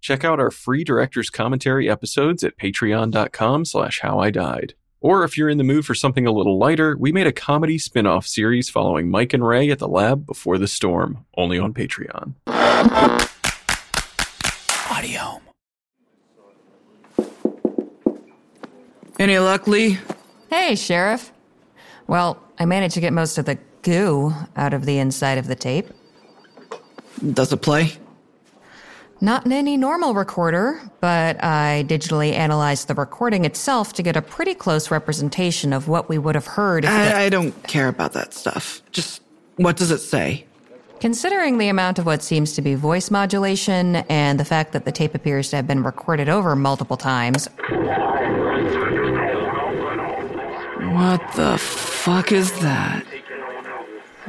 Check out our free director's commentary episodes at patreon.com slash how I died. Or if you're in the mood for something a little lighter, we made a comedy spin-off series following Mike and Ray at the lab before the storm, only on Patreon. Audio. Any luck, Lee? Hey, Sheriff. Well, I managed to get most of the goo out of the inside of the tape. Does it play? Not in any normal recorder, but I digitally analyzed the recording itself to get a pretty close representation of what we would have heard. I, I don't care about that stuff. Just what does it say? Considering the amount of what seems to be voice modulation and the fact that the tape appears to have been recorded over multiple times, What the fuck is that?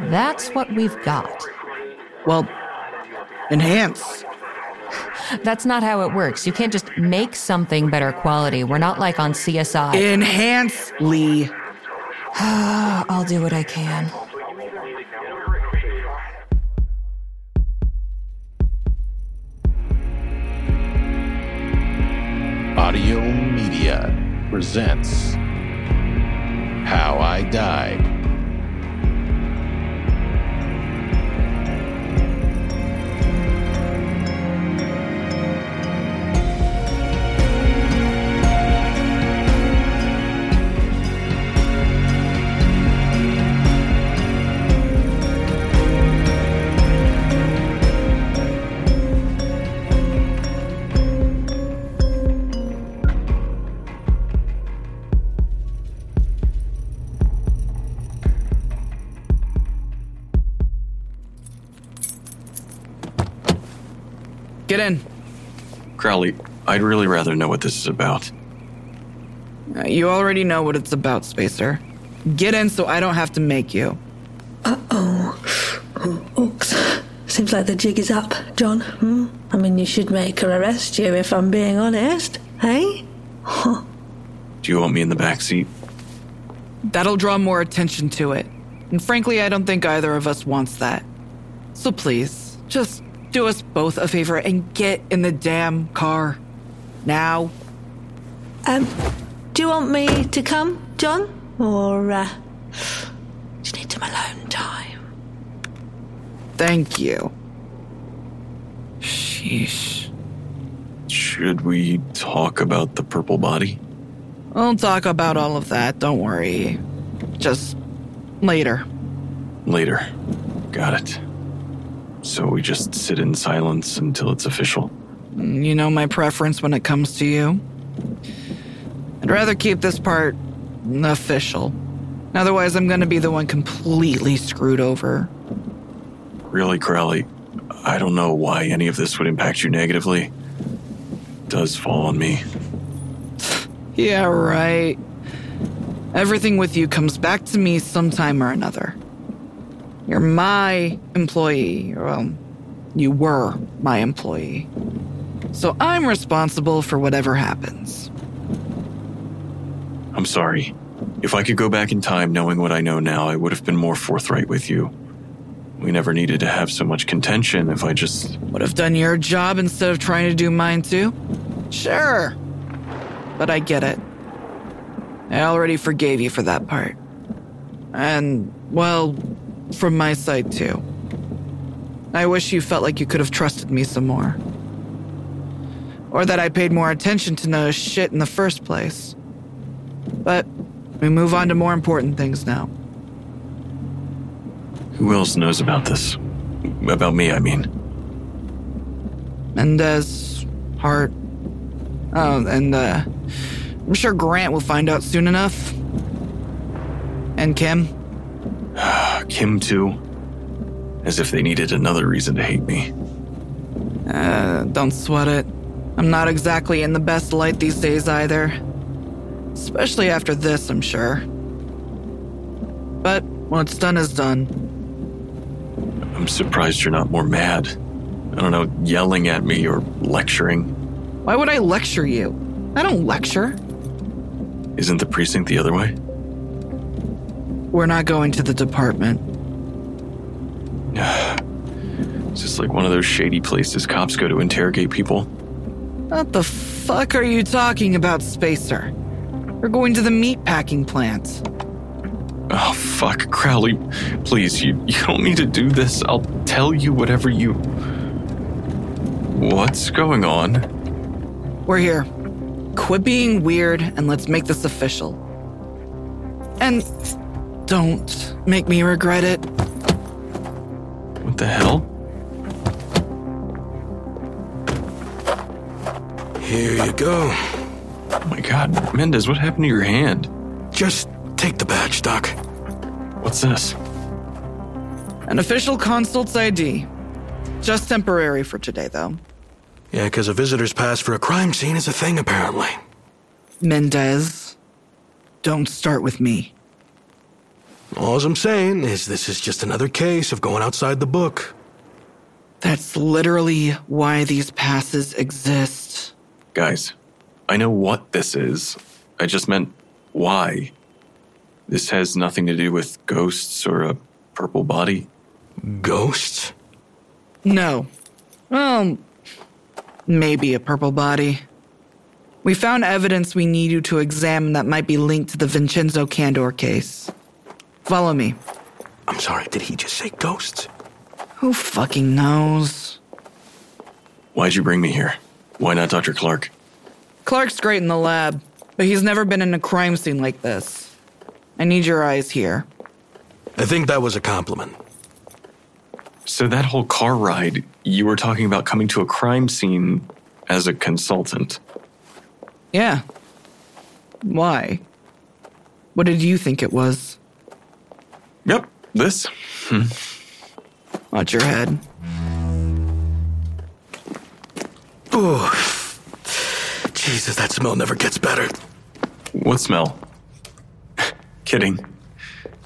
that's what we've got. Well, enhance. That's not how it works. You can't just make something better quality. We're not like on CSI. Enhance, Lee. I'll do what I can. Audio Media presents How I Died. Get in. Crowley, I'd really rather know what this is about. Uh, You already know what it's about, Spacer. Get in so I don't have to make you. Uh oh. Oops. Seems like the jig is up, John. Hmm? I mean, you should make her arrest you if I'm being honest. Hey? Huh. Do you want me in the back seat? That'll draw more attention to it. And frankly, I don't think either of us wants that. So please, just do us both a favor and get in the damn car. Now. Um, do you want me to come, John? Or, uh, do you need some alone time? Thank you. Sheesh. Should we talk about the purple body? We'll talk about all of that, don't worry. Just later. Later. Got it. So we just sit in silence until it's official. You know my preference when it comes to you. I'd rather keep this part official. Otherwise, I'm gonna be the one completely screwed over. Really, Crowley, I don't know why any of this would impact you negatively. It does fall on me. Yeah, right. Everything with you comes back to me sometime or another. You're my employee. Well, you were my employee. So I'm responsible for whatever happens. I'm sorry. If I could go back in time knowing what I know now, I would have been more forthright with you. We never needed to have so much contention if I just. Would have done your job instead of trying to do mine too? Sure. But I get it. I already forgave you for that part. And, well, from my side too. I wish you felt like you could have trusted me some more. Or that I paid more attention to no shit in the first place. But we move on to more important things now. Who else knows about this? About me, I mean. Mendez, Hart. Oh, and uh, I'm sure Grant will find out soon enough. And Kim. Kim, too. As if they needed another reason to hate me. Uh, don't sweat it. I'm not exactly in the best light these days either. Especially after this, I'm sure. But what's done is done. I'm surprised you're not more mad. I don't know, yelling at me or lecturing. Why would I lecture you? I don't lecture. Isn't the precinct the other way? We're not going to the department. It's just like one of those shady places cops go to interrogate people. What the fuck are you talking about, Spacer? We're going to the meat packing plant. Oh, fuck, Crowley. Please, you, you don't need to do this. I'll tell you whatever you. What's going on? We're here. Quit being weird and let's make this official. And don't make me regret it. What the hell? Here you go. Oh my god, Mendez, what happened to your hand? Just take the badge, Doc. What's this? An official consult's ID. Just temporary for today, though. Yeah, because a visitor's pass for a crime scene is a thing, apparently. Mendez, don't start with me. All I'm saying is this is just another case of going outside the book. That's literally why these passes exist. Guys, I know what this is. I just meant why. This has nothing to do with ghosts or a purple body. Ghosts? No. Well, maybe a purple body. We found evidence we need you to examine that might be linked to the Vincenzo Candor case. Follow me. I'm sorry, did he just say ghosts? Who fucking knows? Why'd you bring me here? Why not Dr. Clark? Clark's great in the lab, but he's never been in a crime scene like this. I need your eyes here. I think that was a compliment. So, that whole car ride, you were talking about coming to a crime scene as a consultant. Yeah. Why? What did you think it was? Yep, this. Hmm. Watch your head. Ooh. Jesus, that smell never gets better. What smell? Kidding.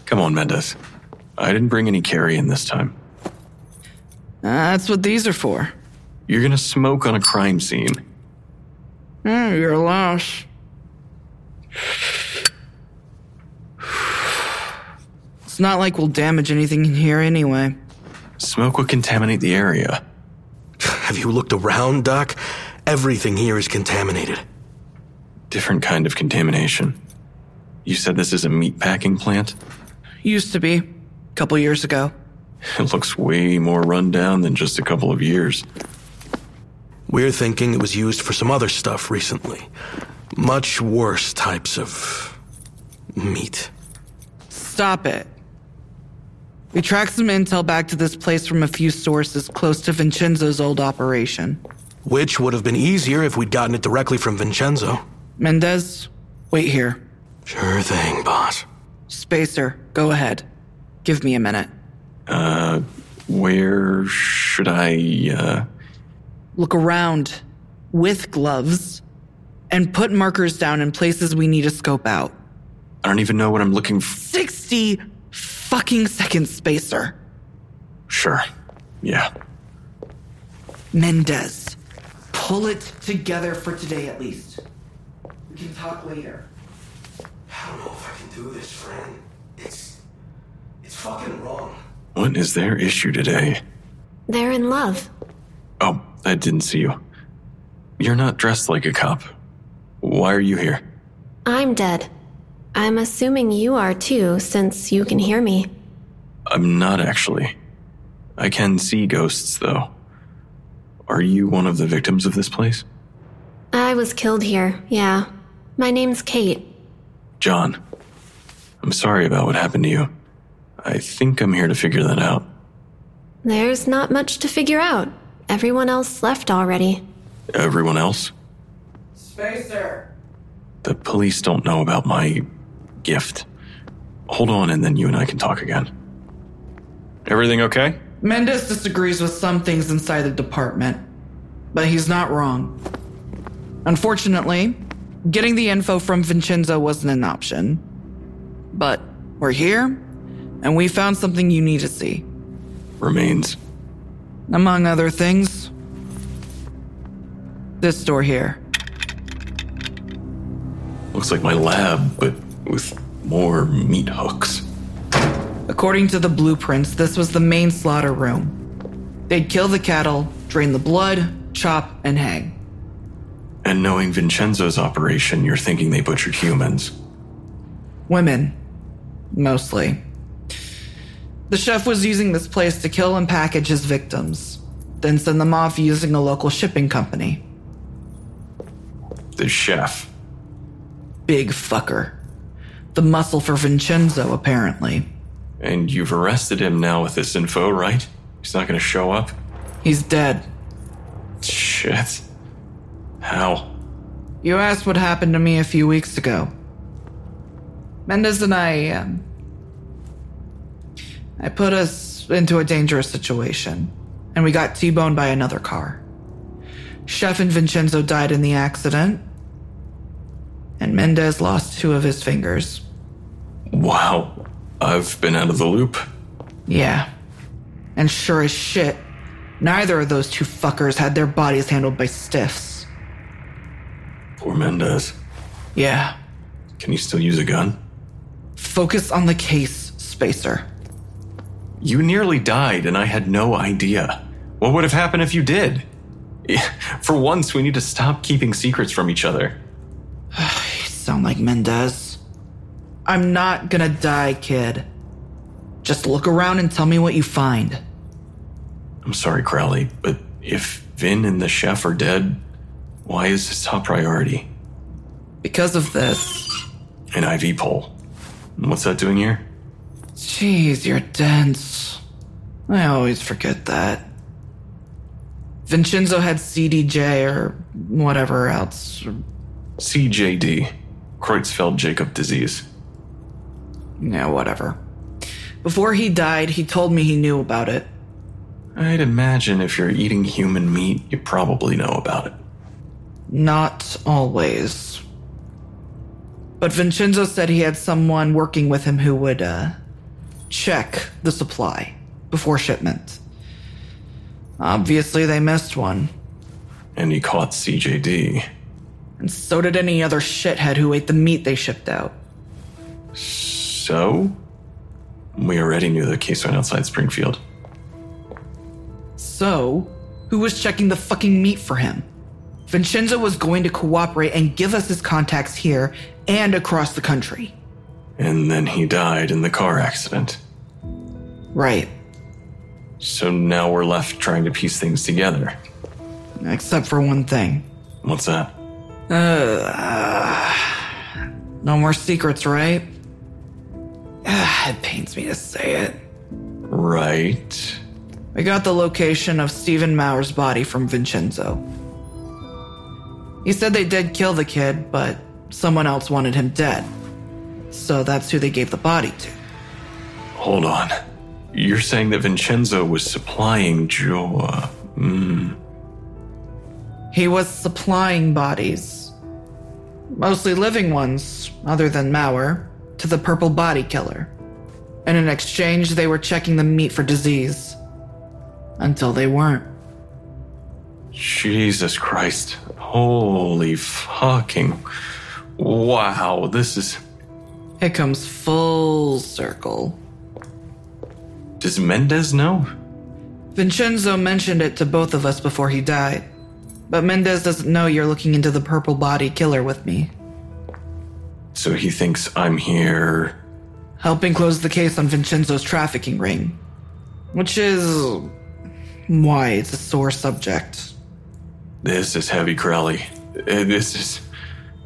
Come on, Mendez. I didn't bring any carry-in this time. That's what these are for. You're gonna smoke on a crime scene. Mm, you're a loss. It's not like we'll damage anything in here anyway. Smoke would contaminate the area. Have you looked around, Doc? Everything here is contaminated. Different kind of contamination. You said this is a meat packing plant? Used to be. A couple years ago. It looks way more run down than just a couple of years. We're thinking it was used for some other stuff recently. Much worse types of meat. Stop it. We tracked some intel back to this place from a few sources close to Vincenzo's old operation. Which would have been easier if we'd gotten it directly from Vincenzo. Mendez, Wait here. Sure thing, boss. Spacer, go ahead. Give me a minute. Uh, where should I, uh. Look around with gloves and put markers down in places we need to scope out. I don't even know what I'm looking for. 60 fucking seconds, Spacer. Sure. Yeah. Mendez, pull it together for today at least. We can talk later. I don't know if I can do this, friend. It's. It's fucking wrong. What is their issue today? They're in love. Oh, I didn't see you. You're not dressed like a cop. Why are you here? I'm dead. I'm assuming you are too, since you can hear me. I'm not actually. I can see ghosts, though. Are you one of the victims of this place? I was killed here, yeah. My name's Kate. John. I'm sorry about what happened to you. I think I'm here to figure that out. There's not much to figure out. Everyone else left already. Everyone else? Spacer! The police don't know about my gift. Hold on, and then you and I can talk again. Everything okay? Mendez disagrees with some things inside the department, but he's not wrong. Unfortunately, getting the info from Vincenzo wasn't an option. But we're here, and we found something you need to see. Remains. Among other things, this door here. Looks like my lab, but with more meat hooks. According to the blueprints, this was the main slaughter room. They'd kill the cattle, drain the blood, chop, and hang. And knowing Vincenzo's operation, you're thinking they butchered humans. Women. Mostly. The chef was using this place to kill and package his victims, then send them off using a local shipping company. The chef. Big fucker. The muscle for Vincenzo, apparently. And you've arrested him now with this info, right? He's not gonna show up? He's dead. Shit. How? You asked what happened to me a few weeks ago. Mendez and I, um, I put us into a dangerous situation, and we got T boned by another car. Chef and Vincenzo died in the accident, and Mendez lost two of his fingers. Wow. I've been out of the loop. Yeah. And sure as shit, neither of those two fuckers had their bodies handled by stiffs. Poor Mendez. Yeah. Can you still use a gun? Focus on the case, Spacer. You nearly died, and I had no idea. What would have happened if you did? For once, we need to stop keeping secrets from each other. you sound like Mendez. I'm not gonna die, kid. Just look around and tell me what you find. I'm sorry, Crowley, but if Vin and the chef are dead, why is this top priority? Because of this. An IV pole. What's that doing here? Jeez, you're dense. I always forget that. Vincenzo had CDJ or whatever else. CJD. Creutzfeldt Jakob disease. Yeah, whatever. Before he died, he told me he knew about it. I'd imagine if you're eating human meat, you probably know about it. Not always. But Vincenzo said he had someone working with him who would, uh, check the supply before shipment. Obviously, they missed one. And he caught CJD. And so did any other shithead who ate the meat they shipped out. So? We already knew the case went outside Springfield. So, who was checking the fucking meat for him? Vincenzo was going to cooperate and give us his contacts here and across the country. And then he died in the car accident. Right. So now we're left trying to piece things together. Except for one thing. What's that? Uh, no more secrets, right? It pains me to say it. Right. We got the location of Stephen Maurer's body from Vincenzo. He said they did kill the kid, but someone else wanted him dead. So that's who they gave the body to. Hold on. You're saying that Vincenzo was supplying Joa. Hmm. He was supplying bodies, mostly living ones, other than Maurer, to the purple body killer. And in exchange, they were checking the meat for disease. Until they weren't. Jesus Christ. Holy fucking. Wow, this is. It comes full circle. Does Mendez know? Vincenzo mentioned it to both of us before he died. But Mendez doesn't know you're looking into the purple body killer with me. So he thinks I'm here. Helping close the case on Vincenzo's trafficking ring. Which is. why it's a sore subject. This is heavy, Crowley. Uh, This is.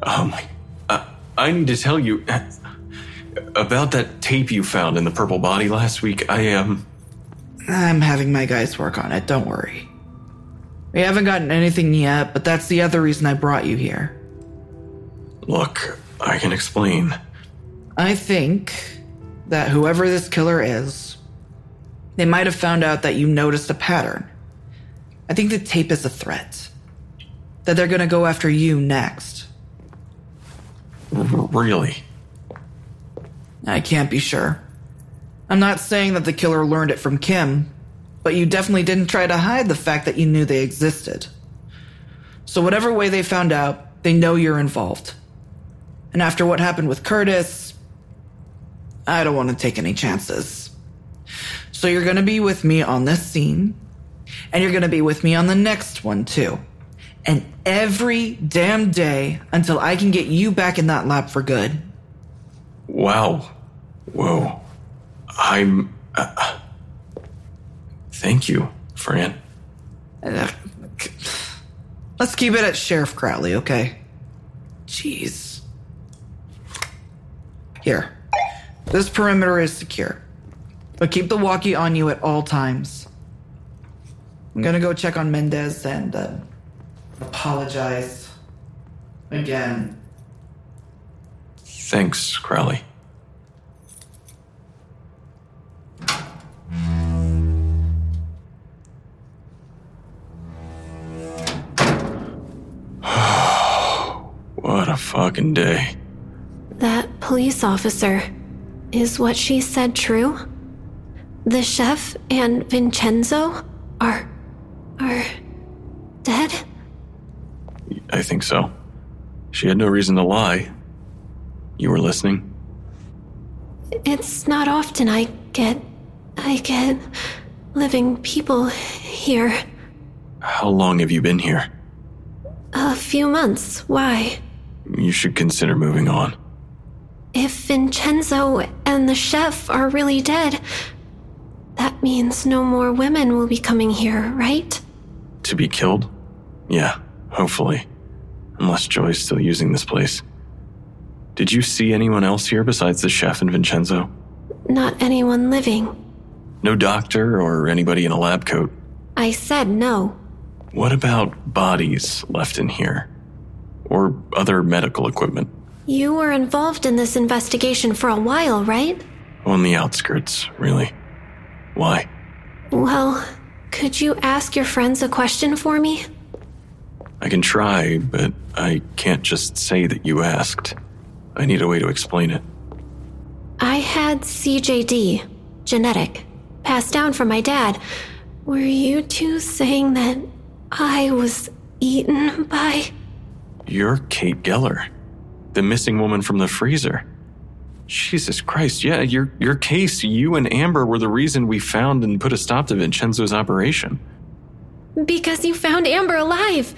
Oh my. Uh, I need to tell you. uh, About that tape you found in the purple body last week, I am. I'm having my guys work on it, don't worry. We haven't gotten anything yet, but that's the other reason I brought you here. Look, I can explain. I think that whoever this killer is, they might have found out that you noticed a pattern. I think the tape is a threat. That they're gonna go after you next. R- really? I can't be sure. I'm not saying that the killer learned it from Kim, but you definitely didn't try to hide the fact that you knew they existed. So, whatever way they found out, they know you're involved. And after what happened with Curtis, I don't want to take any chances. So, you're going to be with me on this scene, and you're going to be with me on the next one, too. And every damn day until I can get you back in that lab for good. Wow. Whoa. I'm. Uh, thank you, Fran. Let's keep it at Sheriff Crowley, okay? Jeez. Here. This perimeter is secure. But keep the walkie on you at all times. I'm gonna go check on Mendez and uh, apologize again. Thanks, Crowley. what a fucking day. Police officer. Is what she said true? The chef and Vincenzo are. are. dead? I think so. She had no reason to lie. You were listening? It's not often I get. I get. living people here. How long have you been here? A few months. Why? You should consider moving on. If Vincenzo and the chef are really dead, that means no more women will be coming here, right? To be killed? Yeah, hopefully. Unless Joy's still using this place. Did you see anyone else here besides the chef and Vincenzo? Not anyone living. No doctor or anybody in a lab coat? I said no. What about bodies left in here? Or other medical equipment? You were involved in this investigation for a while, right? On the outskirts, really. Why? Well, could you ask your friends a question for me? I can try, but I can't just say that you asked. I need a way to explain it. I had CJD, genetic, passed down from my dad. Were you two saying that I was eaten by. You're Kate Geller, the missing woman from the freezer. Jesus Christ, yeah, your your case, you and Amber were the reason we found and put a stop to Vincenzo's operation. Because you found Amber alive!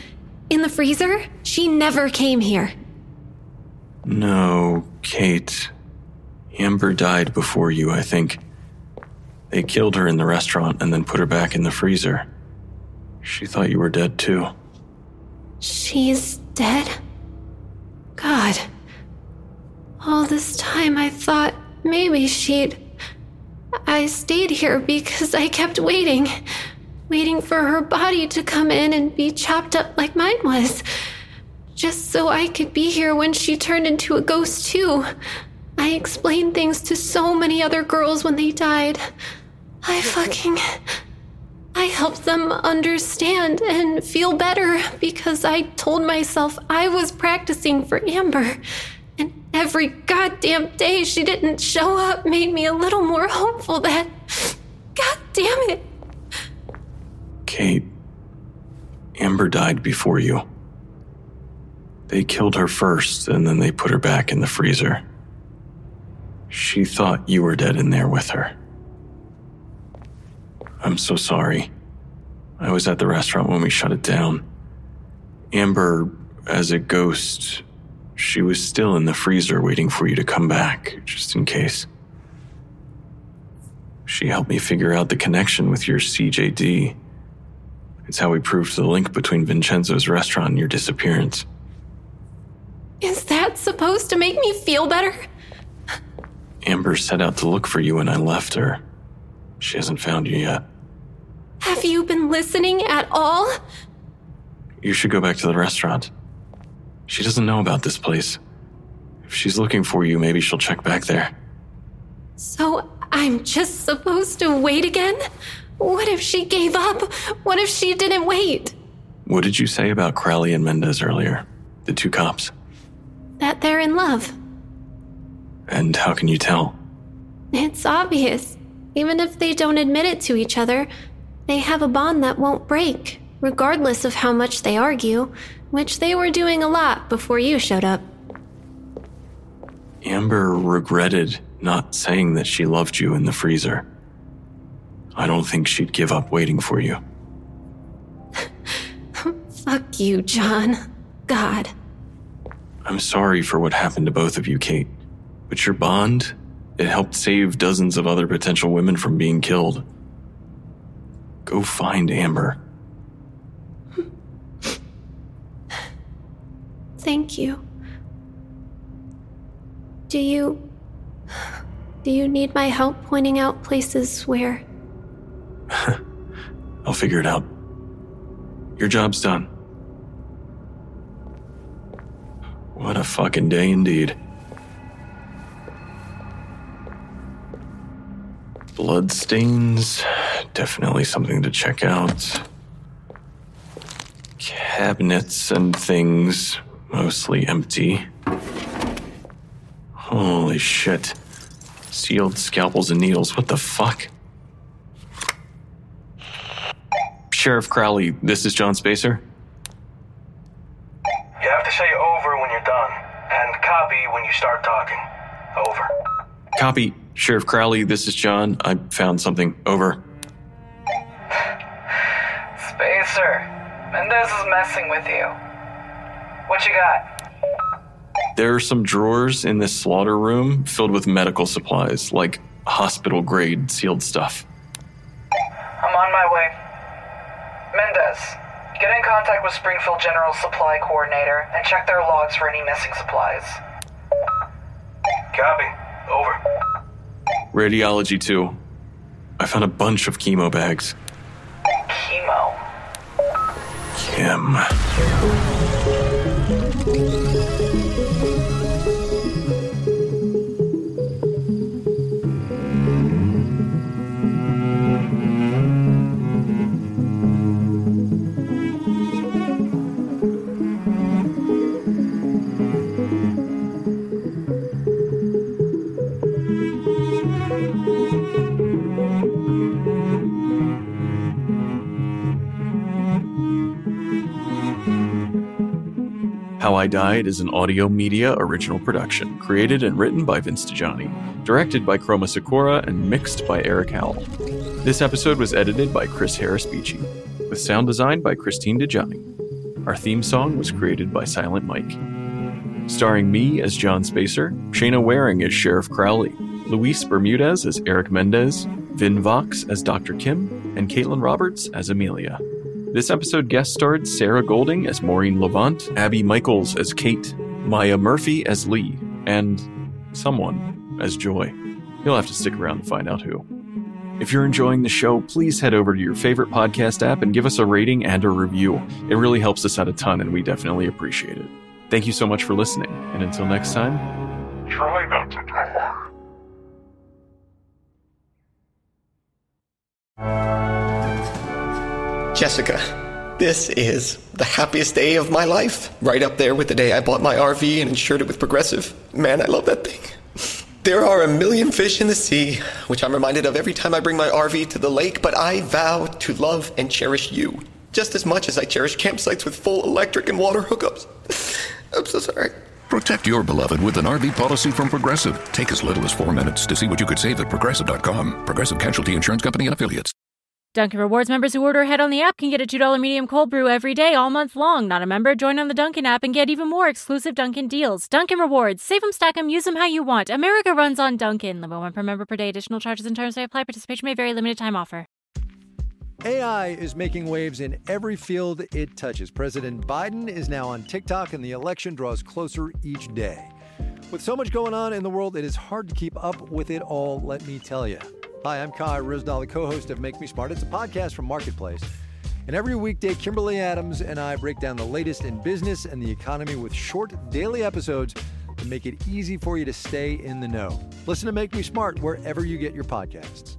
In the freezer? She never came here. No, Kate. Amber died before you, I think. They killed her in the restaurant and then put her back in the freezer. She thought you were dead too. She's dead? God. All this time I thought maybe she'd. I stayed here because I kept waiting. Waiting for her body to come in and be chopped up like mine was. just so I could be here when she turned into a ghost, too. I explained things to so many other girls when they died. I fucking. I helped them understand and feel better because I told myself I was practicing for Amber. And every goddamn day she didn't show up made me a little more hopeful that. God damn it. Kate, Amber died before you. They killed her first, and then they put her back in the freezer. She thought you were dead in there with her. I'm so sorry. I was at the restaurant when we shut it down. Amber, as a ghost, she was still in the freezer waiting for you to come back, just in case. She helped me figure out the connection with your CJD. It's how we proved the link between Vincenzo's restaurant and your disappearance. Is that supposed to make me feel better? Amber set out to look for you when I left her. She hasn't found you yet. Have you been listening at all? You should go back to the restaurant. She doesn't know about this place. If she's looking for you, maybe she'll check back there. So I'm just supposed to wait again? What if she gave up? What if she didn't wait? What did you say about Crowley and Mendez earlier? The two cops. That they're in love. And how can you tell? It's obvious. Even if they don't admit it to each other, they have a bond that won't break, regardless of how much they argue, which they were doing a lot before you showed up. Amber regretted not saying that she loved you in the freezer. I don't think she'd give up waiting for you. Fuck you, John. God. I'm sorry for what happened to both of you, Kate. But your bond, it helped save dozens of other potential women from being killed. Go find Amber. Thank you. Do you. Do you need my help pointing out places where. I'll figure it out. Your job's done. What a fucking day indeed. Bloodstains, definitely something to check out. Cabinets and things, mostly empty. Holy shit. Sealed scalpels and needles, what the fuck? Sheriff Crowley, this is John Spacer. You have to say over when you're done, and copy when you start talking. Over. Copy, Sheriff Crowley, this is John. I found something. Over. Spacer, Mendez is messing with you. What you got? There are some drawers in this slaughter room filled with medical supplies, like hospital grade sealed stuff. I'm on my way. Mendez, get in contact with Springfield General Supply Coordinator and check their logs for any missing supplies. Copy. Over. Radiology, too. I found a bunch of chemo bags. Chemo. Kim. I Died is an audio media original production, created and written by Vince DiGianni, directed by Chroma Sakura, and mixed by Eric Howell. This episode was edited by Chris Harris Beachy, with sound design by Christine DiGianni. Our theme song was created by Silent Mike. Starring me as John Spacer, Shayna Waring as Sheriff Crowley, Luis Bermudez as Eric Mendez, Vin Vox as Dr. Kim, and Caitlin Roberts as Amelia. This episode guest starred Sarah Golding as Maureen Levant, Abby Michaels as Kate, Maya Murphy as Lee, and someone as Joy. You'll have to stick around to find out who. If you're enjoying the show, please head over to your favorite podcast app and give us a rating and a review. It really helps us out a ton, and we definitely appreciate it. Thank you so much for listening, and until next time, Try not to die. Jessica, this is the happiest day of my life. Right up there with the day I bought my RV and insured it with Progressive. Man, I love that thing. There are a million fish in the sea, which I'm reminded of every time I bring my RV to the lake, but I vow to love and cherish you just as much as I cherish campsites with full electric and water hookups. I'm so sorry. Protect your beloved with an RV policy from Progressive. Take as little as four minutes to see what you could save at progressive.com. Progressive Casualty Insurance Company and Affiliates. Dunkin' Rewards members who order ahead on the app can get a $2 medium cold brew every day, all month long. Not a member? Join on the Dunkin' app and get even more exclusive Dunkin' deals. Dunkin' Rewards. Save them, stack them, use them how you want. America runs on Dunkin'. Limit one per member per day. Additional charges and terms may apply. Participation may vary. Limited time offer. AI is making waves in every field it touches. President Biden is now on TikTok, and the election draws closer each day. With so much going on in the world, it is hard to keep up with it all, let me tell you. Hi, I'm Kai Ryssdal, the co host of Make Me Smart. It's a podcast from Marketplace. And every weekday, Kimberly Adams and I break down the latest in business and the economy with short daily episodes to make it easy for you to stay in the know. Listen to Make Me Smart wherever you get your podcasts.